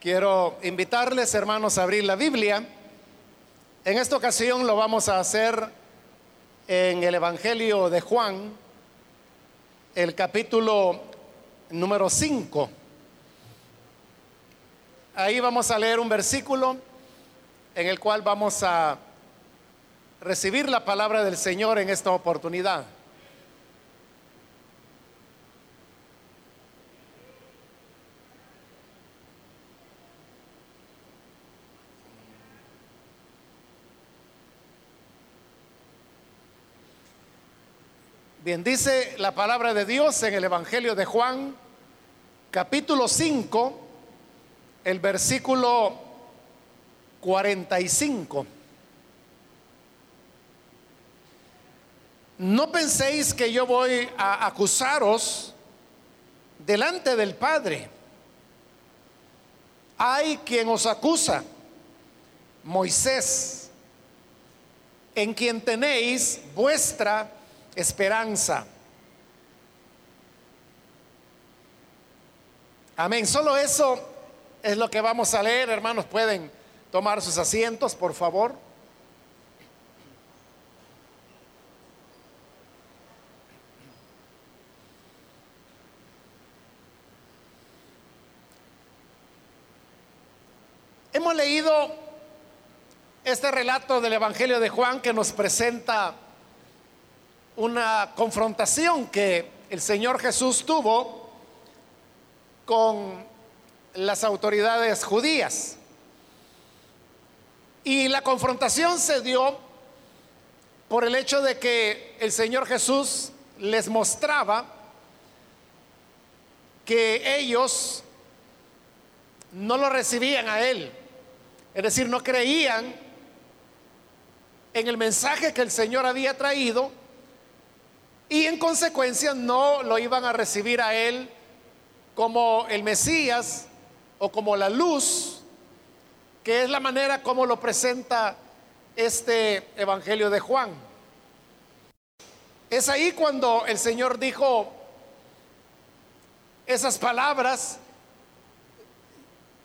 Quiero invitarles, hermanos, a abrir la Biblia. En esta ocasión lo vamos a hacer en el Evangelio de Juan, el capítulo número 5. Ahí vamos a leer un versículo en el cual vamos a recibir la palabra del Señor en esta oportunidad. Bien, dice la palabra de Dios en el Evangelio de Juan, capítulo 5, el versículo 45. No penséis que yo voy a acusaros delante del Padre. Hay quien os acusa, Moisés, en quien tenéis vuestra esperanza. Amén. Solo eso es lo que vamos a leer. Hermanos, pueden tomar sus asientos, por favor. Hemos leído este relato del Evangelio de Juan que nos presenta una confrontación que el Señor Jesús tuvo con las autoridades judías. Y la confrontación se dio por el hecho de que el Señor Jesús les mostraba que ellos no lo recibían a Él. Es decir, no creían en el mensaje que el Señor había traído y en consecuencia no lo iban a recibir a él como el Mesías o como la luz, que es la manera como lo presenta este Evangelio de Juan. Es ahí cuando el Señor dijo esas palabras,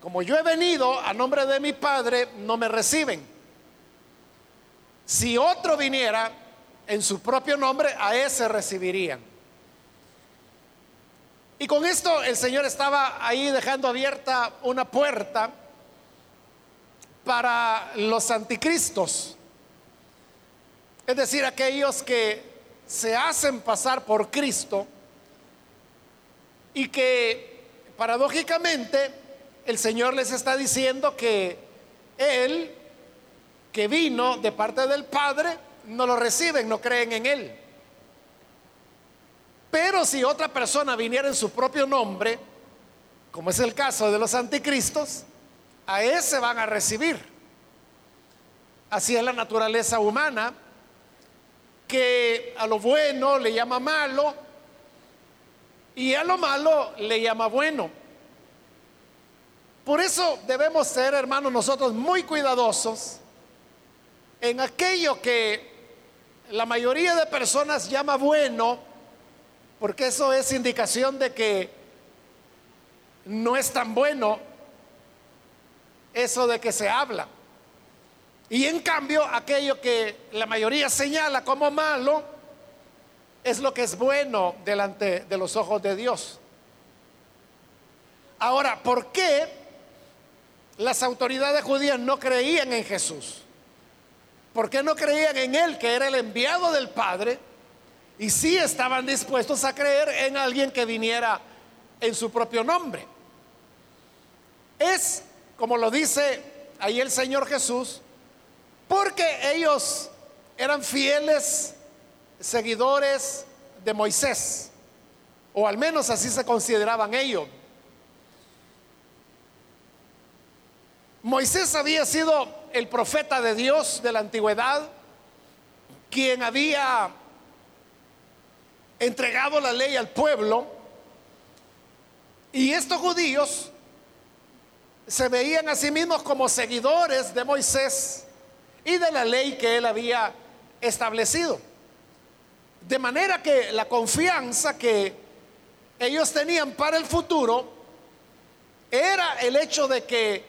como yo he venido a nombre de mi Padre, no me reciben. Si otro viniera en su propio nombre, a ese recibirían. Y con esto el Señor estaba ahí dejando abierta una puerta para los anticristos. Es decir, aquellos que se hacen pasar por Cristo y que paradójicamente el Señor les está diciendo que Él, que vino de parte del Padre, no lo reciben, no creen en Él. Pero si otra persona viniera en su propio nombre, como es el caso de los anticristos, a ese van a recibir. Así es la naturaleza humana, que a lo bueno le llama malo y a lo malo le llama bueno. Por eso debemos ser, hermanos, nosotros muy cuidadosos en aquello que la mayoría de personas llama bueno, porque eso es indicación de que no es tan bueno eso de que se habla. Y en cambio, aquello que la mayoría señala como malo, es lo que es bueno delante de los ojos de Dios. Ahora, ¿por qué las autoridades judías no creían en Jesús? ¿Por qué no creían en Él, que era el enviado del Padre? Y sí estaban dispuestos a creer en alguien que viniera en su propio nombre. Es, como lo dice ahí el Señor Jesús, porque ellos eran fieles seguidores de Moisés, o al menos así se consideraban ellos. Moisés había sido el profeta de Dios de la antigüedad, quien había entregado la ley al pueblo, y estos judíos se veían a sí mismos como seguidores de Moisés y de la ley que él había establecido. De manera que la confianza que ellos tenían para el futuro era el hecho de que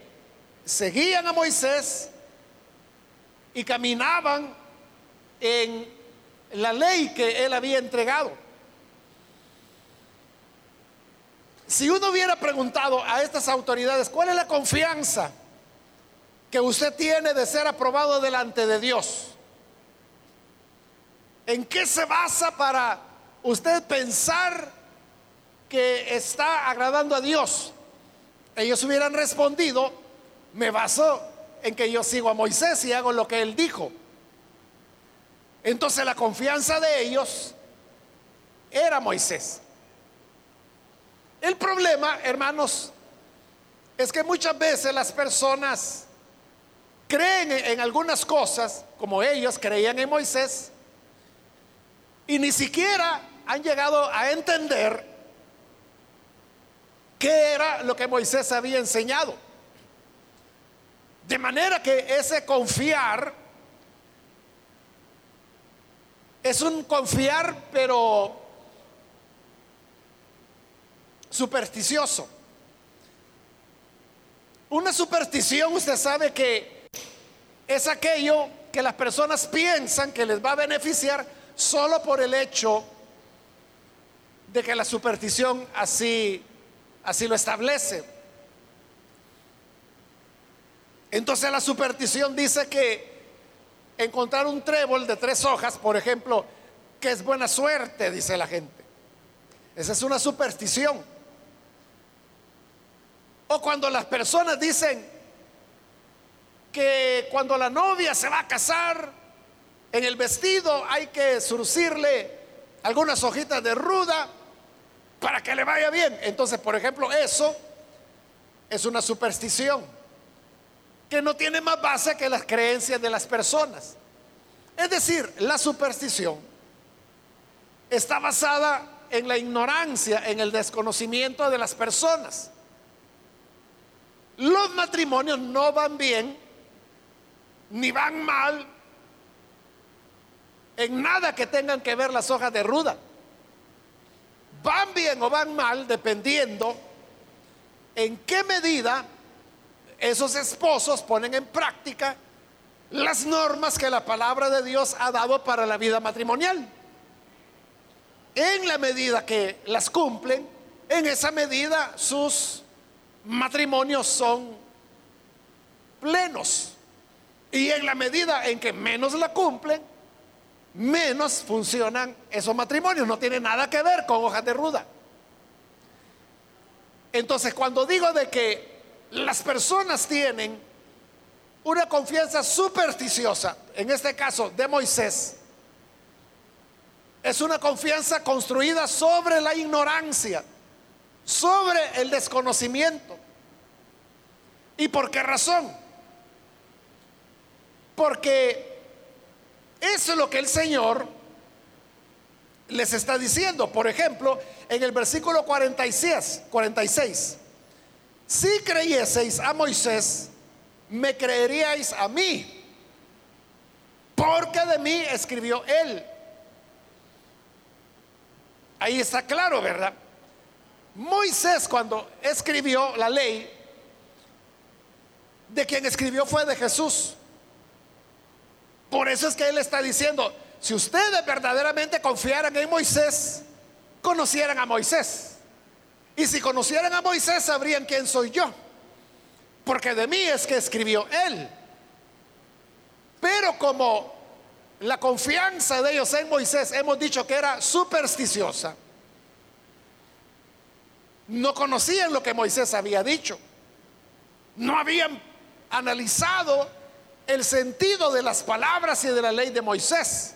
seguían a Moisés y caminaban en la ley que él había entregado. Si uno hubiera preguntado a estas autoridades, ¿cuál es la confianza que usted tiene de ser aprobado delante de Dios? ¿En qué se basa para usted pensar que está agradando a Dios? Ellos hubieran respondido, me baso en que yo sigo a Moisés y hago lo que él dijo. Entonces la confianza de ellos era Moisés. El problema, hermanos, es que muchas veces las personas creen en algunas cosas, como ellos creían en Moisés, y ni siquiera han llegado a entender qué era lo que Moisés había enseñado. De manera que ese confiar es un confiar, pero supersticioso. Una superstición, usted sabe que es aquello que las personas piensan que les va a beneficiar solo por el hecho de que la superstición así así lo establece. Entonces la superstición dice que encontrar un trébol de tres hojas, por ejemplo, que es buena suerte, dice la gente. Esa es una superstición. O cuando las personas dicen que cuando la novia se va a casar, en el vestido hay que surcirle algunas hojitas de ruda para que le vaya bien. Entonces, por ejemplo, eso es una superstición que no tiene más base que las creencias de las personas. Es decir, la superstición está basada en la ignorancia, en el desconocimiento de las personas. Los matrimonios no van bien, ni van mal, en nada que tengan que ver las hojas de ruda. Van bien o van mal dependiendo en qué medida esos esposos ponen en práctica las normas que la palabra de Dios ha dado para la vida matrimonial. En la medida que las cumplen, en esa medida sus matrimonios son plenos. Y en la medida en que menos la cumplen, menos funcionan esos matrimonios. No tiene nada que ver con hojas de ruda. Entonces, cuando digo de que las personas tienen una confianza supersticiosa, en este caso de Moisés, es una confianza construida sobre la ignorancia, sobre el desconocimiento. ¿Y por qué razón? Porque eso es lo que el Señor les está diciendo. Por ejemplo, en el versículo 46, 46 si creyeseis a Moisés, me creeríais a mí, porque de mí escribió él. Ahí está claro, ¿verdad? Moisés cuando escribió la ley, de quien escribió fue de Jesús. Por eso es que él está diciendo, si ustedes verdaderamente confiaran en Moisés, conocieran a Moisés. Y si conocieran a Moisés sabrían quién soy yo. Porque de mí es que escribió él. Pero como la confianza de ellos en Moisés hemos dicho que era supersticiosa, no conocían lo que Moisés había dicho. No habían analizado el sentido de las palabras y de la ley de Moisés.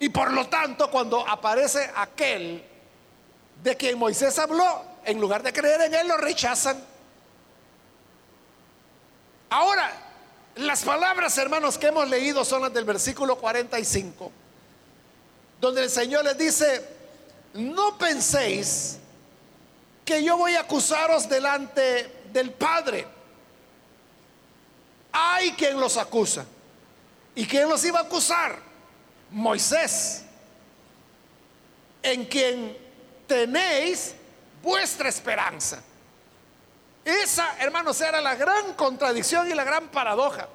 Y por lo tanto, cuando aparece aquel de quien Moisés habló, en lugar de creer en él, lo rechazan. Ahora, las palabras, hermanos, que hemos leído son las del versículo 45, donde el Señor les dice, no penséis que yo voy a acusaros delante del Padre. Hay quien los acusa. ¿Y quién los iba a acusar? Moisés, en quien tenéis vuestra esperanza. Esa, hermanos, era la gran contradicción y la gran paradoja.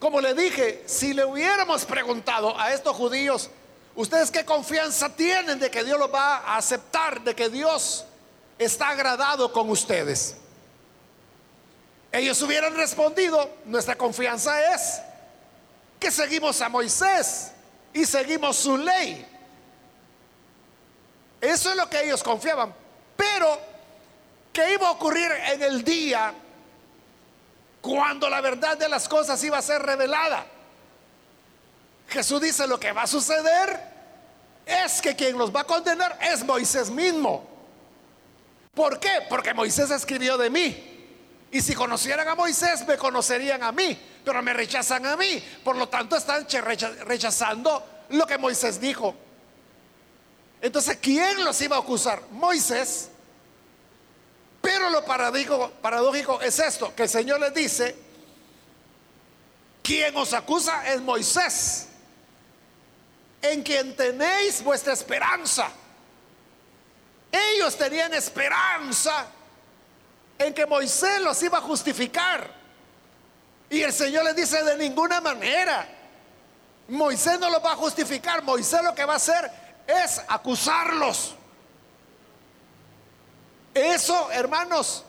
Como le dije, si le hubiéramos preguntado a estos judíos, ¿ustedes qué confianza tienen de que Dios los va a aceptar, de que Dios está agradado con ustedes? Ellos hubieran respondido, nuestra confianza es que seguimos a Moisés y seguimos su ley. Eso es lo que ellos confiaban. Pero, ¿qué iba a ocurrir en el día cuando la verdad de las cosas iba a ser revelada? Jesús dice, lo que va a suceder es que quien los va a condenar es Moisés mismo. ¿Por qué? Porque Moisés escribió de mí. Y si conocieran a Moisés, me conocerían a mí, pero me rechazan a mí. Por lo tanto, están rechazando lo que Moisés dijo. Entonces, ¿quién los iba a acusar? Moisés. Pero lo paradójico, es esto, que el Señor les dice, quien os acusa es Moisés, en quien tenéis vuestra esperanza. Ellos tenían esperanza en que Moisés los iba a justificar. Y el Señor les dice, de ninguna manera, Moisés no los va a justificar, Moisés lo que va a hacer es acusarlos. Eso, hermanos,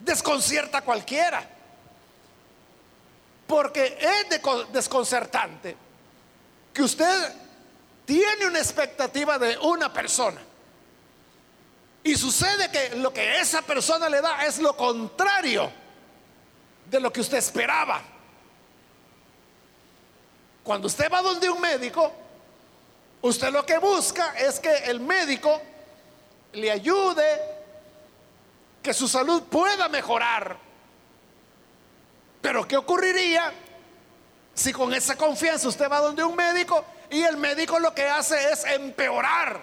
desconcierta a cualquiera. Porque es desconcertante que usted tiene una expectativa de una persona. Y sucede que lo que esa persona le da es lo contrario de lo que usted esperaba. Cuando usted va donde un médico, usted lo que busca es que el médico le ayude, que su salud pueda mejorar. Pero ¿qué ocurriría si con esa confianza usted va donde un médico y el médico lo que hace es empeorar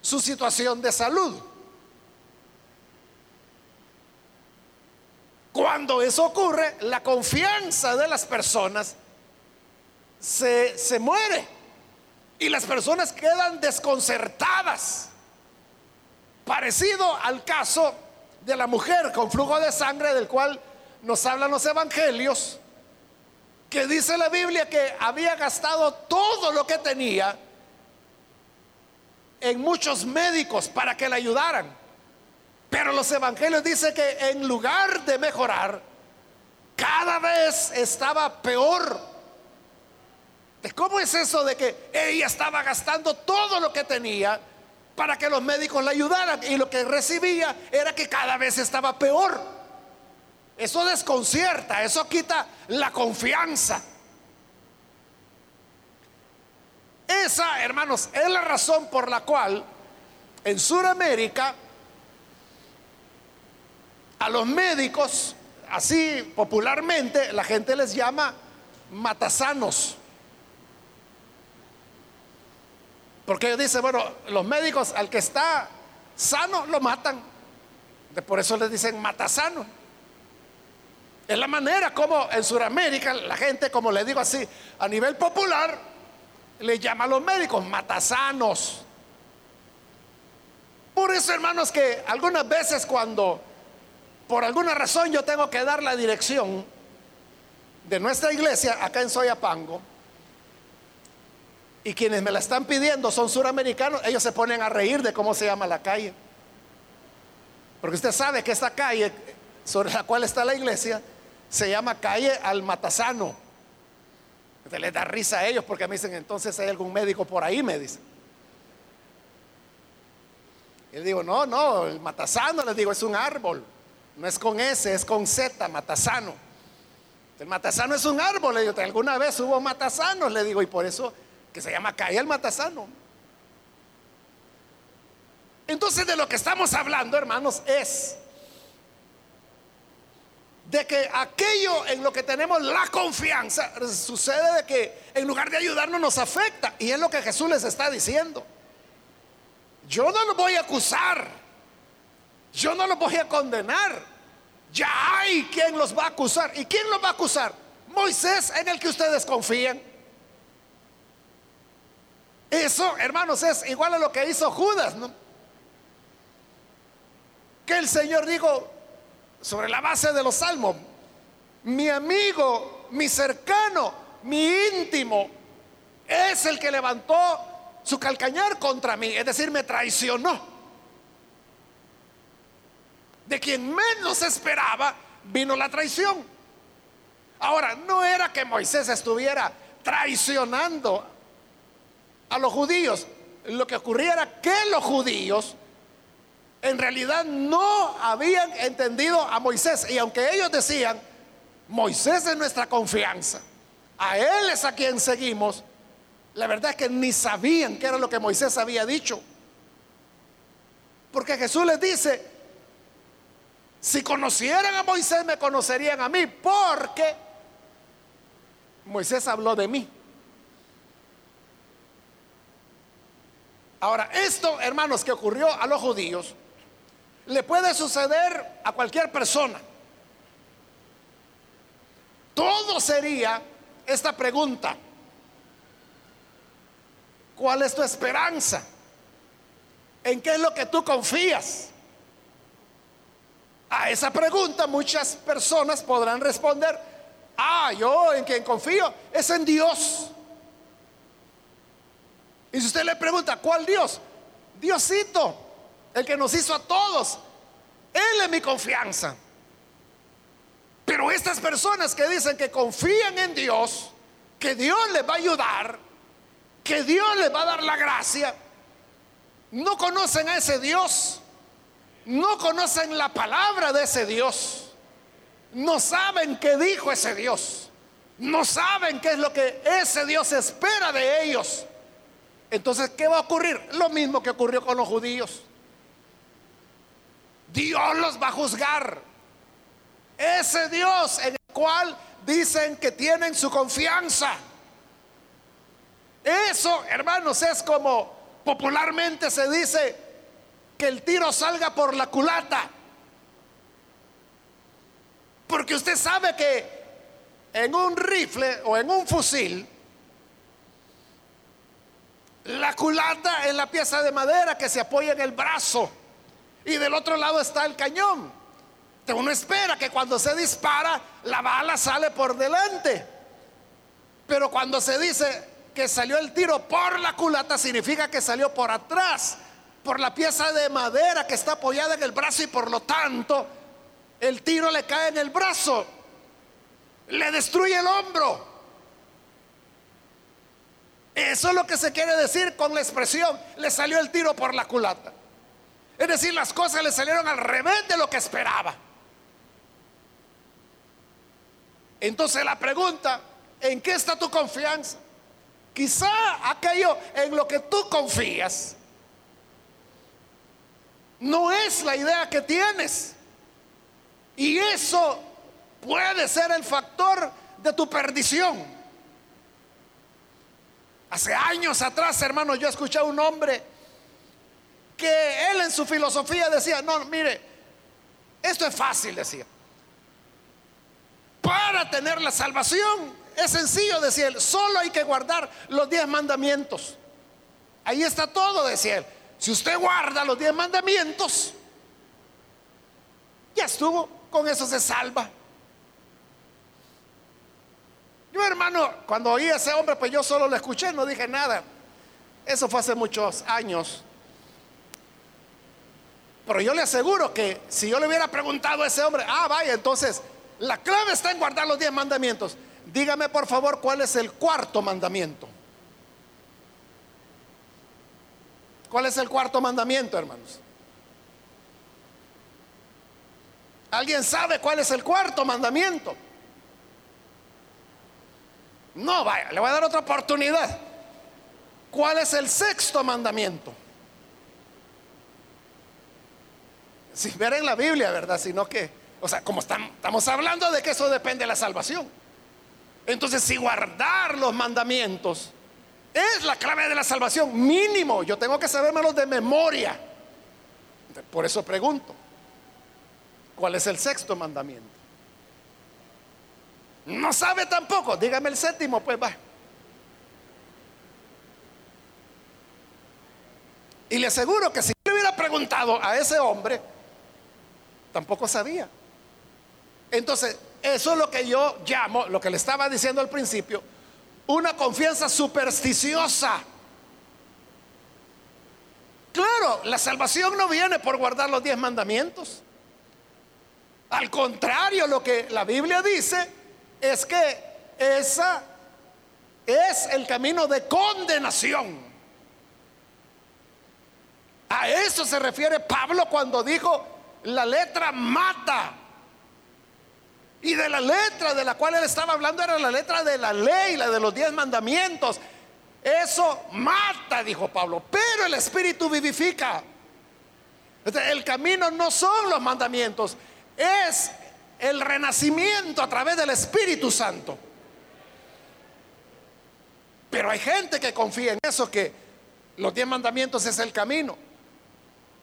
su situación de salud. Cuando eso ocurre, la confianza de las personas se, se muere y las personas quedan desconcertadas. Parecido al caso de la mujer con flujo de sangre del cual nos hablan los evangelios, que dice la Biblia que había gastado todo lo que tenía en muchos médicos para que le ayudaran. Pero los evangelios dicen que en lugar de mejorar, cada vez estaba peor. ¿Cómo es eso de que ella estaba gastando todo lo que tenía para que los médicos le ayudaran y lo que recibía era que cada vez estaba peor? Eso desconcierta, eso quita la confianza. Esa, hermanos, es la razón por la cual en Sudamérica a los médicos, así popularmente, la gente les llama matasanos. Porque ellos dicen, bueno, los médicos al que está sano lo matan. Por eso les dicen matasano. Es la manera como en Sudamérica la gente, como le digo así, a nivel popular, le llama a los médicos matasanos. Por eso, hermanos, que algunas veces cuando por alguna razón yo tengo que dar la dirección de nuestra iglesia acá en Soyapango, y quienes me la están pidiendo son suramericanos, ellos se ponen a reír de cómo se llama la calle. Porque usted sabe que esta calle sobre la cual está la iglesia se llama calle al Matasano les da risa a ellos porque me dicen, entonces hay algún médico por ahí, me dicen. Y le digo, no, no, el matasano, les digo, es un árbol. No es con S, es con Z, matasano. El matasano es un árbol, le digo, alguna vez hubo matasanos, le digo, y por eso que se llama calle el matasano. Entonces de lo que estamos hablando, hermanos, es de que aquello en lo que tenemos la confianza sucede de que en lugar de ayudarnos nos afecta. Y es lo que Jesús les está diciendo. Yo no los voy a acusar. Yo no los voy a condenar. Ya hay quien los va a acusar. ¿Y quién los va a acusar? Moisés en el que ustedes confían. Eso, hermanos, es igual a lo que hizo Judas, ¿no? que el Señor dijo sobre la base de los salmos, mi amigo, mi cercano, mi íntimo, es el que levantó su calcañar contra mí, es decir, me traicionó. De quien menos esperaba vino la traición. Ahora, no era que Moisés estuviera traicionando a los judíos. Lo que ocurría era que los judíos en realidad no habían entendido a Moisés. Y aunque ellos decían, Moisés es nuestra confianza, a Él es a quien seguimos, la verdad es que ni sabían qué era lo que Moisés había dicho. Porque Jesús les dice, si conocieran a Moisés me conocerían a mí, porque Moisés habló de mí. Ahora, esto, hermanos, que ocurrió a los judíos, le puede suceder a cualquier persona. Todo sería esta pregunta. ¿Cuál es tu esperanza? ¿En qué es lo que tú confías? A esa pregunta muchas personas podrán responder, ah, yo en quien confío es en Dios. Y si usted le pregunta, ¿cuál Dios? Diosito, el que nos hizo a todos. Él es mi confianza. Pero estas personas que dicen que confían en Dios, que Dios les va a ayudar, que Dios les va a dar la gracia, no conocen a ese Dios, no conocen la palabra de ese Dios, no saben qué dijo ese Dios, no saben qué es lo que ese Dios espera de ellos. Entonces, ¿qué va a ocurrir? Lo mismo que ocurrió con los judíos. Dios los va a juzgar. Ese Dios en el cual dicen que tienen su confianza. Eso, hermanos, es como popularmente se dice que el tiro salga por la culata. Porque usted sabe que en un rifle o en un fusil, la culata es la pieza de madera que se apoya en el brazo y del otro lado está el cañón. Uno espera que cuando se dispara la bala sale por delante. Pero cuando se dice que salió el tiro por la culata significa que salió por atrás, por la pieza de madera que está apoyada en el brazo y por lo tanto el tiro le cae en el brazo, le destruye el hombro. Eso es lo que se quiere decir con la expresión, le salió el tiro por la culata. Es decir, las cosas le salieron al revés de lo que esperaba. Entonces la pregunta, ¿en qué está tu confianza? Quizá aquello en lo que tú confías no es la idea que tienes. Y eso puede ser el factor de tu perdición. Hace años atrás, hermano, yo escuché a un hombre que él en su filosofía decía, no, mire, esto es fácil, decía. Para tener la salvación es sencillo, decía él, solo hay que guardar los diez mandamientos. Ahí está todo, decía él. Si usted guarda los diez mandamientos, ya estuvo, con eso se salva. Hermano, cuando oí a ese hombre, pues yo solo lo escuché, no dije nada. Eso fue hace muchos años. Pero yo le aseguro que si yo le hubiera preguntado a ese hombre, ah, vaya, entonces la clave está en guardar los diez mandamientos. Dígame por favor cuál es el cuarto mandamiento. ¿Cuál es el cuarto mandamiento, hermanos? ¿Alguien sabe cuál es el cuarto mandamiento? No, vaya, le voy a dar otra oportunidad. ¿Cuál es el sexto mandamiento? sin ver en la Biblia, ¿verdad? Sino que, o sea, como estamos hablando de que eso depende de la salvación. Entonces, si guardar los mandamientos es la clave de la salvación, mínimo, yo tengo que sabérmelos de memoria. Por eso pregunto, ¿cuál es el sexto mandamiento? No sabe tampoco, dígame el séptimo, pues va. Y le aseguro que si le hubiera preguntado a ese hombre, tampoco sabía. Entonces, eso es lo que yo llamo, lo que le estaba diciendo al principio, una confianza supersticiosa. Claro, la salvación no viene por guardar los diez mandamientos. Al contrario, lo que la Biblia dice es que esa es el camino de condenación. A eso se refiere Pablo cuando dijo, la letra mata. Y de la letra de la cual él estaba hablando era la letra de la ley, la de los diez mandamientos. Eso mata, dijo Pablo, pero el Espíritu vivifica. El camino no son los mandamientos, es el renacimiento a través del Espíritu Santo. Pero hay gente que confía en eso, que los diez mandamientos es el camino.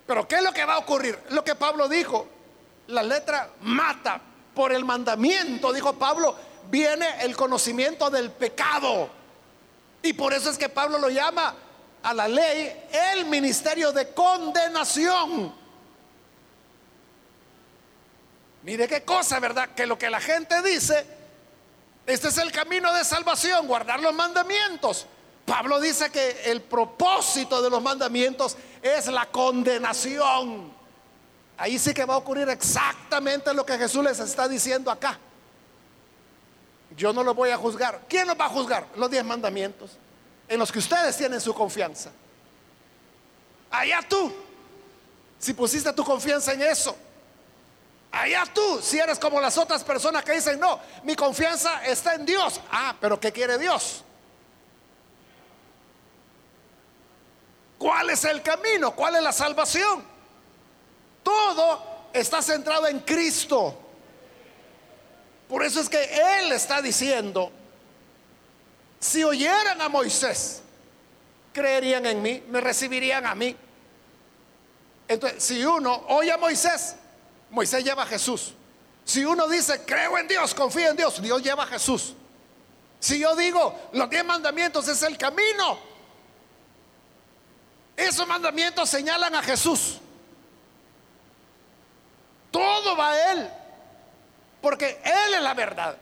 Pero ¿qué es lo que va a ocurrir? Lo que Pablo dijo, la letra mata, por el mandamiento, dijo Pablo, viene el conocimiento del pecado. Y por eso es que Pablo lo llama a la ley el ministerio de condenación. Mire qué cosa, ¿verdad? Que lo que la gente dice, este es el camino de salvación, guardar los mandamientos. Pablo dice que el propósito de los mandamientos es la condenación. Ahí sí que va a ocurrir exactamente lo que Jesús les está diciendo acá. Yo no lo voy a juzgar. ¿Quién los va a juzgar? Los diez mandamientos, en los que ustedes tienen su confianza. Allá tú, si pusiste tu confianza en eso. Allá tú, si eres como las otras personas que dicen, no, mi confianza está en Dios. Ah, pero ¿qué quiere Dios? ¿Cuál es el camino? ¿Cuál es la salvación? Todo está centrado en Cristo. Por eso es que Él está diciendo, si oyeran a Moisés, creerían en mí, me recibirían a mí. Entonces, si uno oye a Moisés, Moisés lleva a Jesús. Si uno dice, creo en Dios, confío en Dios, Dios lleva a Jesús. Si yo digo, los diez mandamientos es el camino, esos mandamientos señalan a Jesús. Todo va a Él. Porque Él es la verdad.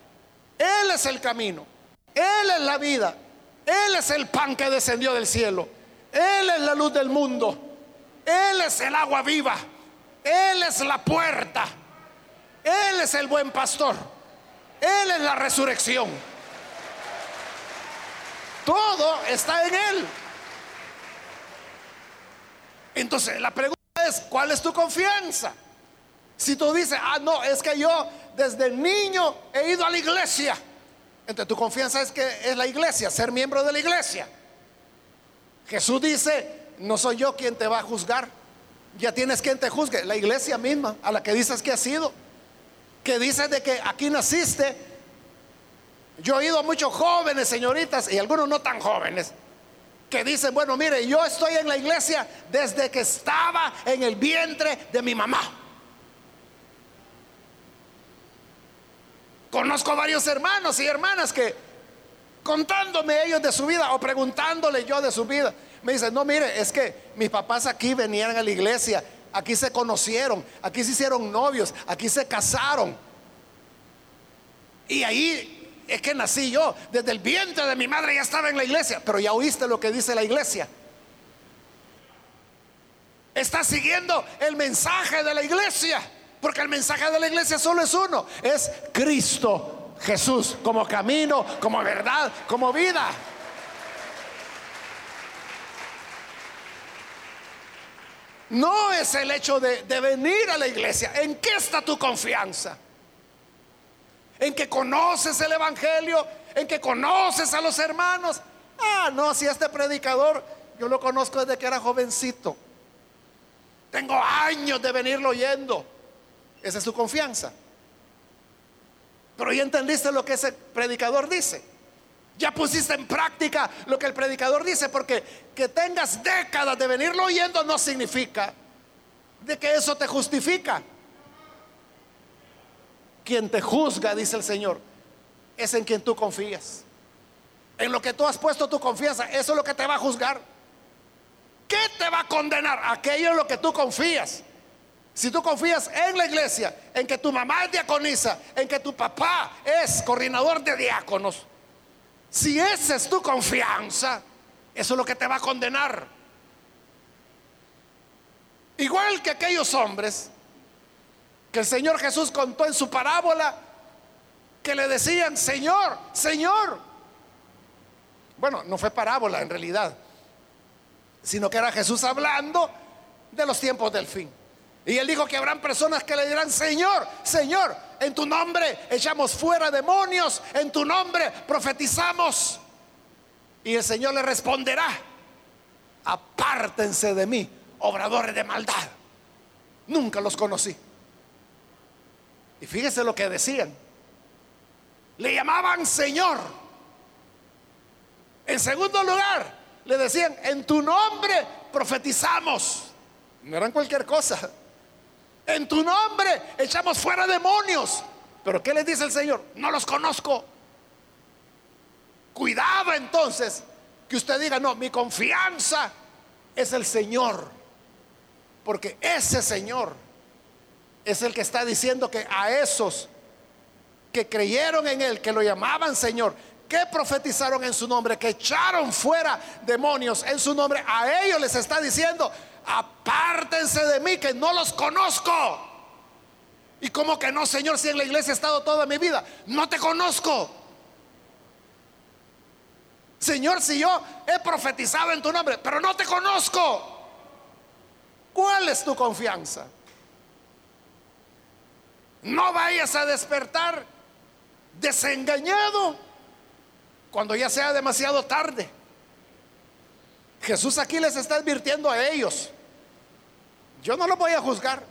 Él es el camino. Él es la vida. Él es el pan que descendió del cielo. Él es la luz del mundo. Él es el agua viva. Él es la puerta. Él es el buen pastor. Él es la resurrección. Todo está en Él. Entonces, la pregunta es, ¿cuál es tu confianza? Si tú dices, ah, no, es que yo desde niño he ido a la iglesia. Entonces tu confianza es que es la iglesia, ser miembro de la iglesia. Jesús dice, no soy yo quien te va a juzgar. Ya tienes quien te juzgue, la iglesia misma, a la que dices que has sido. Que dices de que aquí naciste. Yo he ido a muchos jóvenes, señoritas, y algunos no tan jóvenes, que dicen, bueno, mire, yo estoy en la iglesia desde que estaba en el vientre de mi mamá. Conozco varios hermanos y hermanas que contándome ellos de su vida o preguntándole yo de su vida, me dicen, no, mire, es que mis papás aquí venían a la iglesia, aquí se conocieron, aquí se hicieron novios, aquí se casaron. Y ahí es que nací yo, desde el vientre de mi madre ya estaba en la iglesia, pero ya oíste lo que dice la iglesia. Está siguiendo el mensaje de la iglesia. Porque el mensaje de la iglesia solo es uno, es Cristo Jesús como camino, como verdad, como vida. No es el hecho de, venir a la iglesia. ¿En qué está tu confianza? ¿En que conoces el Evangelio? ¿En que conoces a los hermanos? Ah, no, si este predicador yo lo conozco desde que era jovencito. Tengo años de venirlo oyendo. Esa es su confianza. Pero ya entendiste lo que ese predicador dice. Ya pusiste en práctica lo que el predicador dice, porque que tengas décadas de venirlo oyendo no significa de que eso te justifica. Quien te juzga, dice el Señor, es en quien tú confías. En lo que tú has puesto tu confianza, eso es lo que te va a juzgar. ¿Qué te va a condenar? Aquello en lo que tú confías. Si tú confías en la iglesia, en que tu mamá es diaconisa, en que tu papá es coordinador de diáconos, si esa es tu confianza, eso es lo que te va a condenar. Igual que aquellos hombres que el Señor Jesús contó en su parábola, que le decían, Señor, Señor. Bueno, no fue parábola en realidad, sino que era Jesús hablando de los tiempos del fin. Y él dijo que habrán personas que le dirán, Señor, Señor, en tu nombre echamos fuera demonios, en tu nombre profetizamos. Y el Señor le responderá, apártense de mí, obradores de maldad. Nunca los conocí. Y fíjese lo que decían. Le llamaban Señor. En segundo lugar, le decían, en tu nombre profetizamos. No eran cualquier cosa. En tu nombre echamos fuera demonios. Pero ¿qué les dice el Señor? No los conozco. Cuidado entonces que usted diga, no, mi confianza es el Señor. Porque ese Señor es el que está diciendo que a esos que creyeron en Él, que lo llamaban Señor, que profetizaron en su nombre, que echaron fuera demonios en su nombre, a ellos les está diciendo, apártense de mí que no los conozco. Y como que no, Señor, si en la iglesia he estado toda mi vida, no te conozco. Señor, si yo he profetizado en tu nombre, pero no te conozco. ¿Cuál es tu confianza? No vayas a despertar desengañado cuando ya sea demasiado tarde. Jesús aquí les está advirtiendo a ellos. Yo no los voy a juzgar.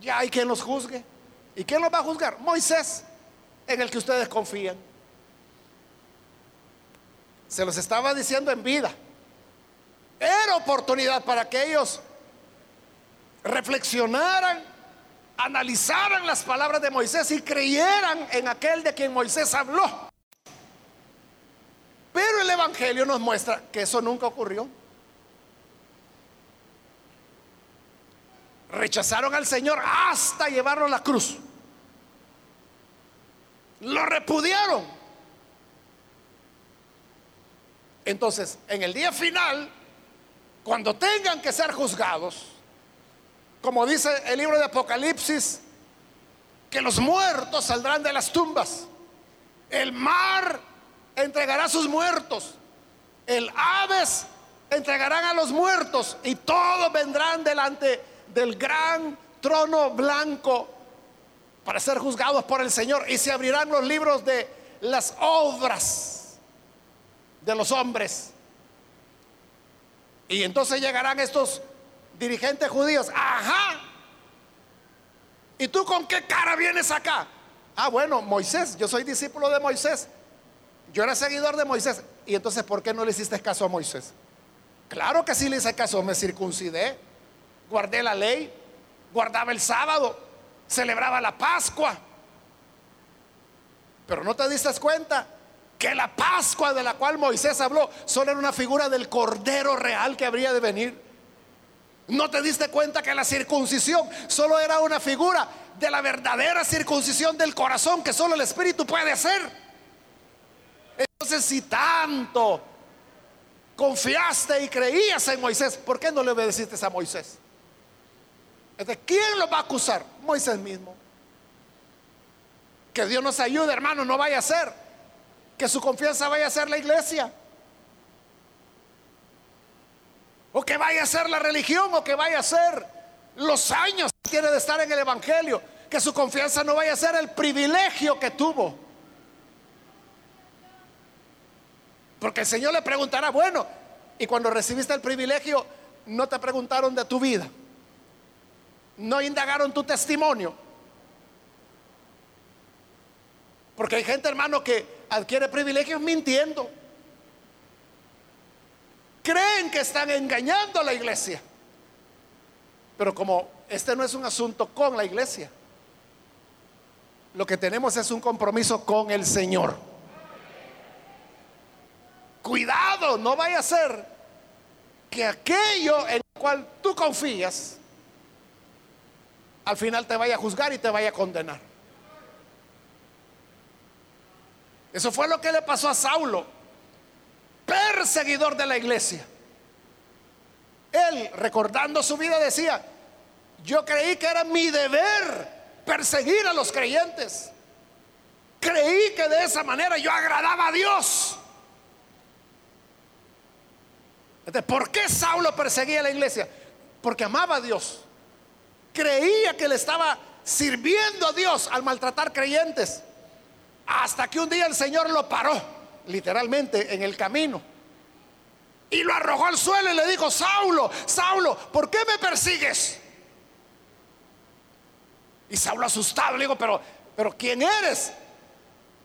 Ya hay quien los juzgue. ¿Y quién los va a juzgar? Moisés, en el que ustedes confían. Se los estaba diciendo en vida. Era oportunidad para que ellos reflexionaran, analizaran las palabras de Moisés y creyeran en aquel de quien Moisés habló. Pero el Evangelio nos muestra que eso nunca ocurrió. Rechazaron al Señor hasta llevarlo a la cruz. Lo repudiaron. Entonces, en el día final, cuando tengan que ser juzgados, como dice el libro de Apocalipsis, que los muertos saldrán de las tumbas, el mar entregará a sus muertos, el aves entregarán a los muertos y todos vendrán delante del gran trono blanco para ser juzgados por el Señor. Y se abrirán los libros de las obras de los hombres. Y entonces llegarán estos dirigentes judíos, ajá, ¿y tú con qué cara vienes acá? Ah, bueno, Moisés, yo soy discípulo de Moisés, yo era seguidor de Moisés, y entonces ¿por qué no le hiciste caso a Moisés? Claro que sí le hice caso, me circuncidé, guardé la ley, guardaba el sábado, celebraba la Pascua. Pero no te diste cuenta que la Pascua de la cual Moisés habló solo era una figura del Cordero real que habría de venir. No te diste cuenta que la circuncisión solo era una figura de la verdadera circuncisión del corazón que solo el Espíritu puede hacer. Entonces, si tanto confiaste y creías en Moisés, ¿por qué no le obedeciste a Moisés? ¿Quién lo va a acusar? Moisés mismo. Que Dios nos ayude, hermano, no vaya a ser que su confianza vaya a ser la iglesia. O que vaya a ser la religión, o que vaya a ser los años que tiene de estar en el Evangelio. Que su confianza no vaya a ser el privilegio que tuvo. Porque el Señor le preguntará, bueno, y cuando recibiste el privilegio, no te preguntaron de tu vida. No indagaron tu testimonio. Porque hay gente, hermano, que adquiere privilegios mintiendo. Creen que están engañando a la iglesia. Pero como este no es un asunto con la iglesia, lo que tenemos es un compromiso con el Señor. Cuidado, no vaya a ser que aquello en lo cual tú confías, al final te vaya a juzgar y te vaya a condenar. Eso fue lo que le pasó a Saulo, perseguidor de la iglesia. Él, recordando su vida, decía, yo creí que era mi deber perseguir a los creyentes. Creí que de esa manera yo agradaba a Dios. ¿por qué Saulo perseguía a la iglesia? Porque amaba a Dios. Creía que le estaba sirviendo a Dios al maltratar creyentes. Hasta que un día el Señor lo paró, literalmente, en el camino. Y lo arrojó al suelo y le dijo, Saulo, Saulo, ¿por qué me persigues? Y Saulo asustado le dijo, pero, pero ¿quién eres?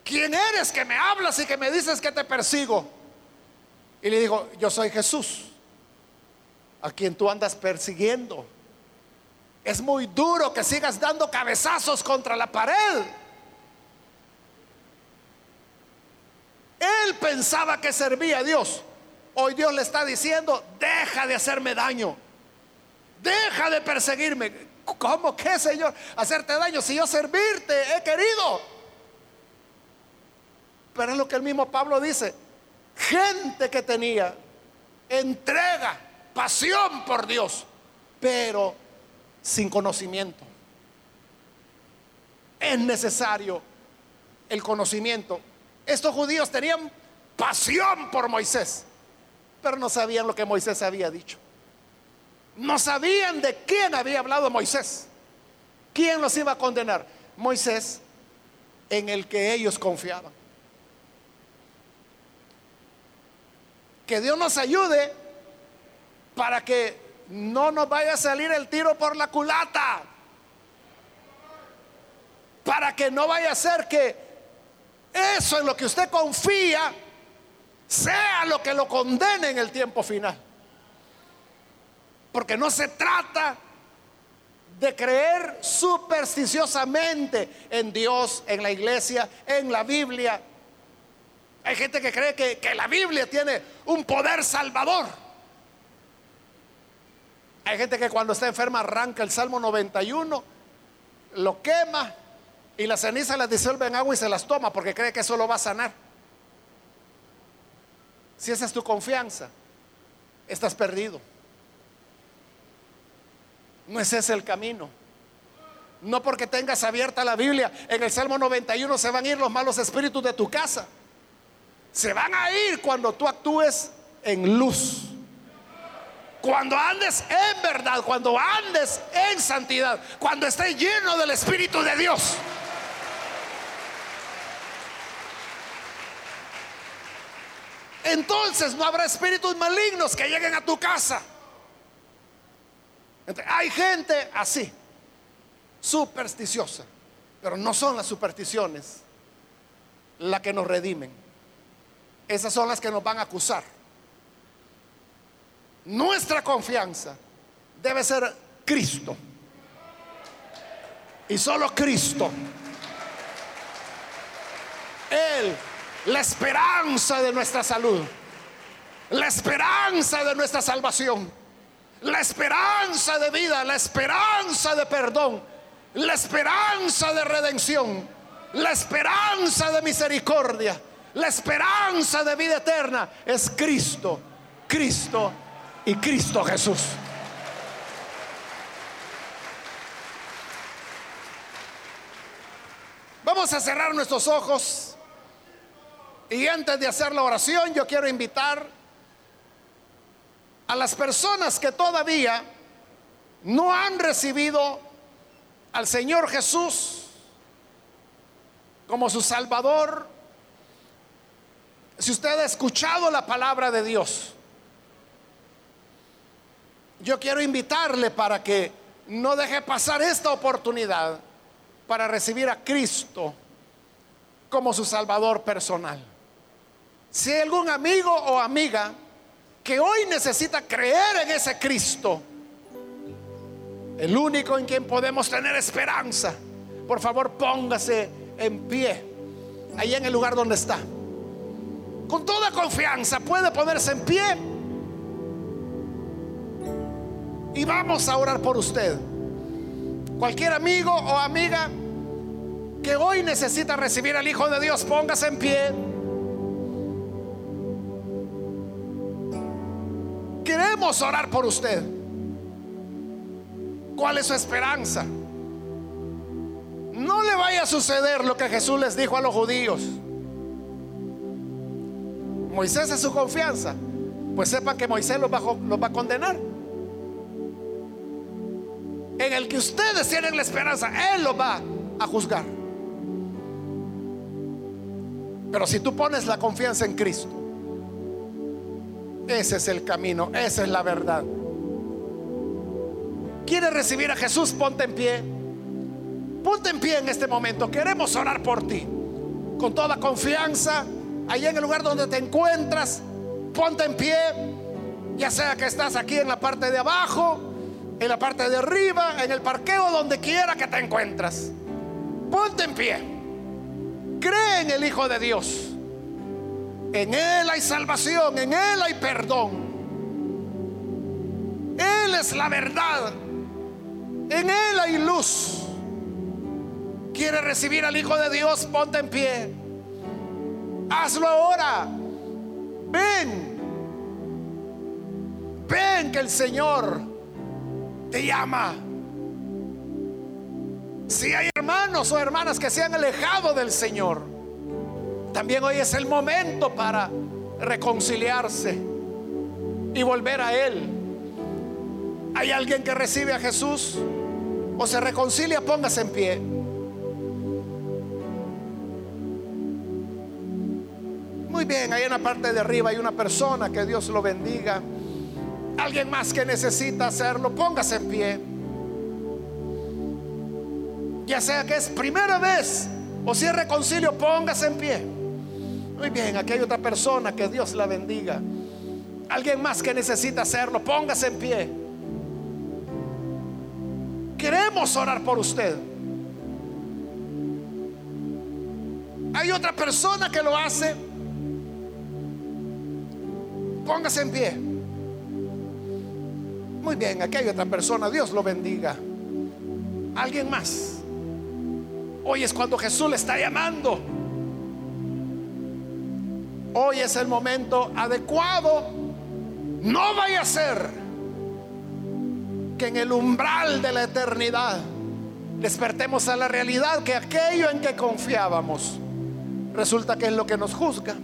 ¿Quién eres que me hablas y que me dices que te persigo? Y le dijo, yo soy Jesús, a quien tú andas persiguiendo. Es muy duro que sigas dando cabezazos contra la pared. Él pensaba que servía a Dios. Hoy Dios le está diciendo, deja de hacerme daño. Deja de perseguirme. ¿Cómo que, Señor? Hacerte daño si yo servirte he querido. Pero es lo que el mismo Pablo dice gente que tenía entrega, pasión por Dios, pero sin conocimiento. Es necesario el conocimiento. Estos judíos tenían pasión por Moisés, pero no sabían lo que Moisés había dicho. No sabían de quién había hablado Moisés. ¿Quién los iba a condenar? Moisés, en el que ellos confiaban. Que Dios nos ayude para que no nos vaya a salir el tiro por la culata. Para que no vaya a ser que eso en lo que usted confía sea lo que lo condene en el tiempo final. Porque no se trata de creer supersticiosamente en Dios, en la iglesia, en la Biblia, hay gente que cree que, la Biblia tiene un poder salvador. Hay gente que cuando está enferma arranca el Salmo 91, lo quema y la ceniza las disuelve en agua y se las toma porque cree que eso lo va a sanar. Si esa es tu confianza, estás perdido. No es ese el camino. No porque tengas abierta la Biblia, en el Salmo 91 se van a ir los malos espíritus de tu casa se van a ir cuando tú actúes en luz. Cuando andes en verdad, cuando andes en santidad, cuando estés lleno del Espíritu de Dios. Entonces no habrá espíritus malignos que lleguen a tu casa. Hay gente así, supersticiosa, pero no son las supersticiones las que nos redimen esas son las que nos van a acusar. Nuestra confianza debe ser Cristo. Y solo Cristo. Él, la esperanza de nuestra salud, la esperanza de nuestra salvación, la esperanza de vida, la esperanza de perdón, la esperanza de redención, la esperanza de misericordia la esperanza de vida eterna es Cristo, Cristo y Cristo Jesús. Vamos a cerrar nuestros ojos y antes de hacer la oración yo quiero invitar a las personas que todavía no han recibido al Señor Jesús como su Salvador si usted ha escuchado la palabra de Dios, yo quiero invitarle para que no deje pasar esta oportunidad para recibir a Cristo como su Salvador personal. Si hay algún amigo o amiga que hoy necesita creer en ese Cristo, el único en quien podemos tener esperanza, por favor póngase en pie, ahí en el lugar donde está con toda confianza puede ponerse en pie. Y vamos a orar por usted. Cualquier amigo o amiga que hoy necesita recibir al Hijo de Dios, póngase en pie. Queremos orar por usted. ¿Cuál es su esperanza? No le vaya a suceder lo que Jesús les dijo a los judíos. Moisés es su confianza. Pues sepan que Moisés los va, va a condenar. En el que ustedes tienen la esperanza, Él los va a juzgar. Pero si tú pones la confianza en Cristo, ese es el camino, esa es la verdad. ¿Quieres recibir a Jesús? Ponte en pie. Ponte en pie en este momento. Queremos orar por ti. Con toda confianza, ahí en el lugar donde te encuentras, ponte en pie. Ya sea que estás aquí en la parte de abajo, en la parte de arriba, en el parqueo, donde quiera que te encuentras. Ponte en pie. Cree en el Hijo de Dios. En Él hay salvación, en Él hay perdón. Él es la verdad. En Él hay luz. ¿Quiere recibir al Hijo de Dios? Ponte en pie. Hazlo ahora. Ven. Ven que el Señor te llama. Si hay hermanos o hermanas que se han alejado del Señor, también hoy es el momento para reconciliarse y volver a Él. ¿Hay alguien que recibe a Jesús o se reconcilia? Póngase en pie. Muy bien, ahí en la parte de arriba hay una persona, que Dios lo bendiga. Alguien más que necesita hacerlo, póngase en pie ya sea que es primera vez o si es reconcilio, póngase en pie. Muy bien, aquí hay otra persona, que Dios la bendiga. Alguien más que necesita hacerlo, póngase en pie. Queremos orar por usted. Hay otra persona que lo hace. Póngase en pie. Muy bien, aquí hay otra persona. Dios lo bendiga. Alguien más. Hoy es cuando Jesús le está llamando. Hoy es el momento adecuado. No vaya a ser que en el umbral de la eternidad despertemos a la realidad que aquello en que confiábamos resulta que es lo que nos juzga.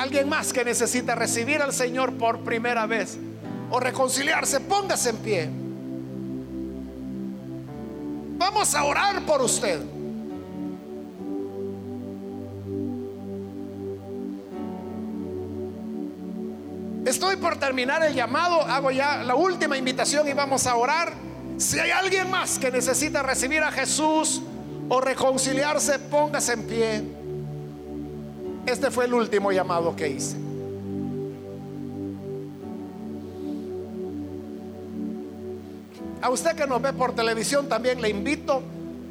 Alguien más que necesita recibir al Señor por primera vez o reconciliarse, póngase en pie. Vamos a orar por usted. Estoy por terminar el llamado, hago ya la última invitación y vamos a orar. Si hay alguien más que necesita recibir a Jesús o reconciliarse, póngase en pie. Este fue el último llamado que hice. A usted que nos ve por televisión también le invito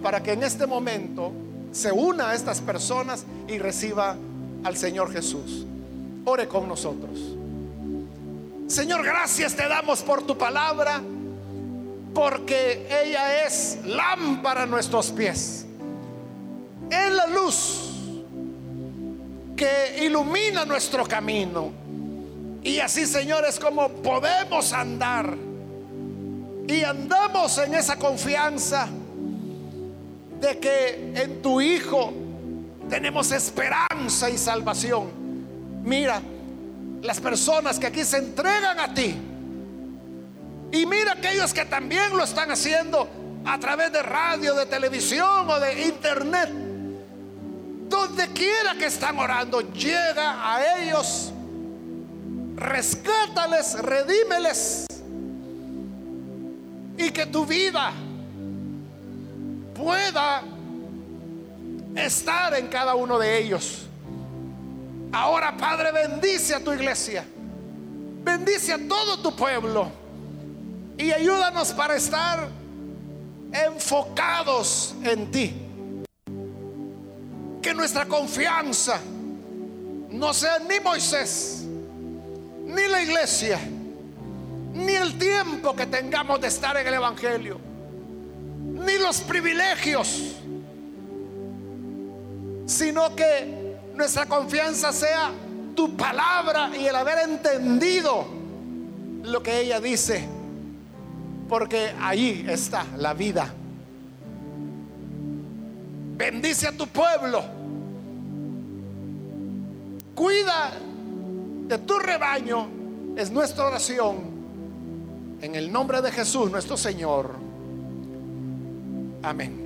para que en este momento se una a estas personas y reciba al Señor Jesús. Ore con nosotros. Señor, gracias te damos por tu palabra, porque ella es lámpara a nuestros pies. Es la luz que ilumina nuestro camino. Y así, Señor, es como podemos andar y andamos en esa confianza de que en tu Hijo tenemos esperanza y salvación. Mira, las personas que aquí se entregan a ti. Y mira aquellos que también lo están haciendo a través de radio, de televisión o de internet. Donde quiera que están orando, llega a ellos, rescátales, redímeles y que tu vida pueda estar en cada uno de ellos. Ahora, Padre, bendice a tu iglesia. Bendice a todo tu pueblo. Y ayúdanos para estar enfocados en ti. Que nuestra confianza no sea ni Moisés, ni la iglesia, ni el tiempo que tengamos de estar en el Evangelio, ni los privilegios, sino que nuestra confianza sea tu palabra y el haber entendido lo que ella dice, porque ahí está la vida. Bendice a tu pueblo. Cuida de tu rebaño. Es nuestra oración. En el nombre de Jesús, nuestro Señor. Amén.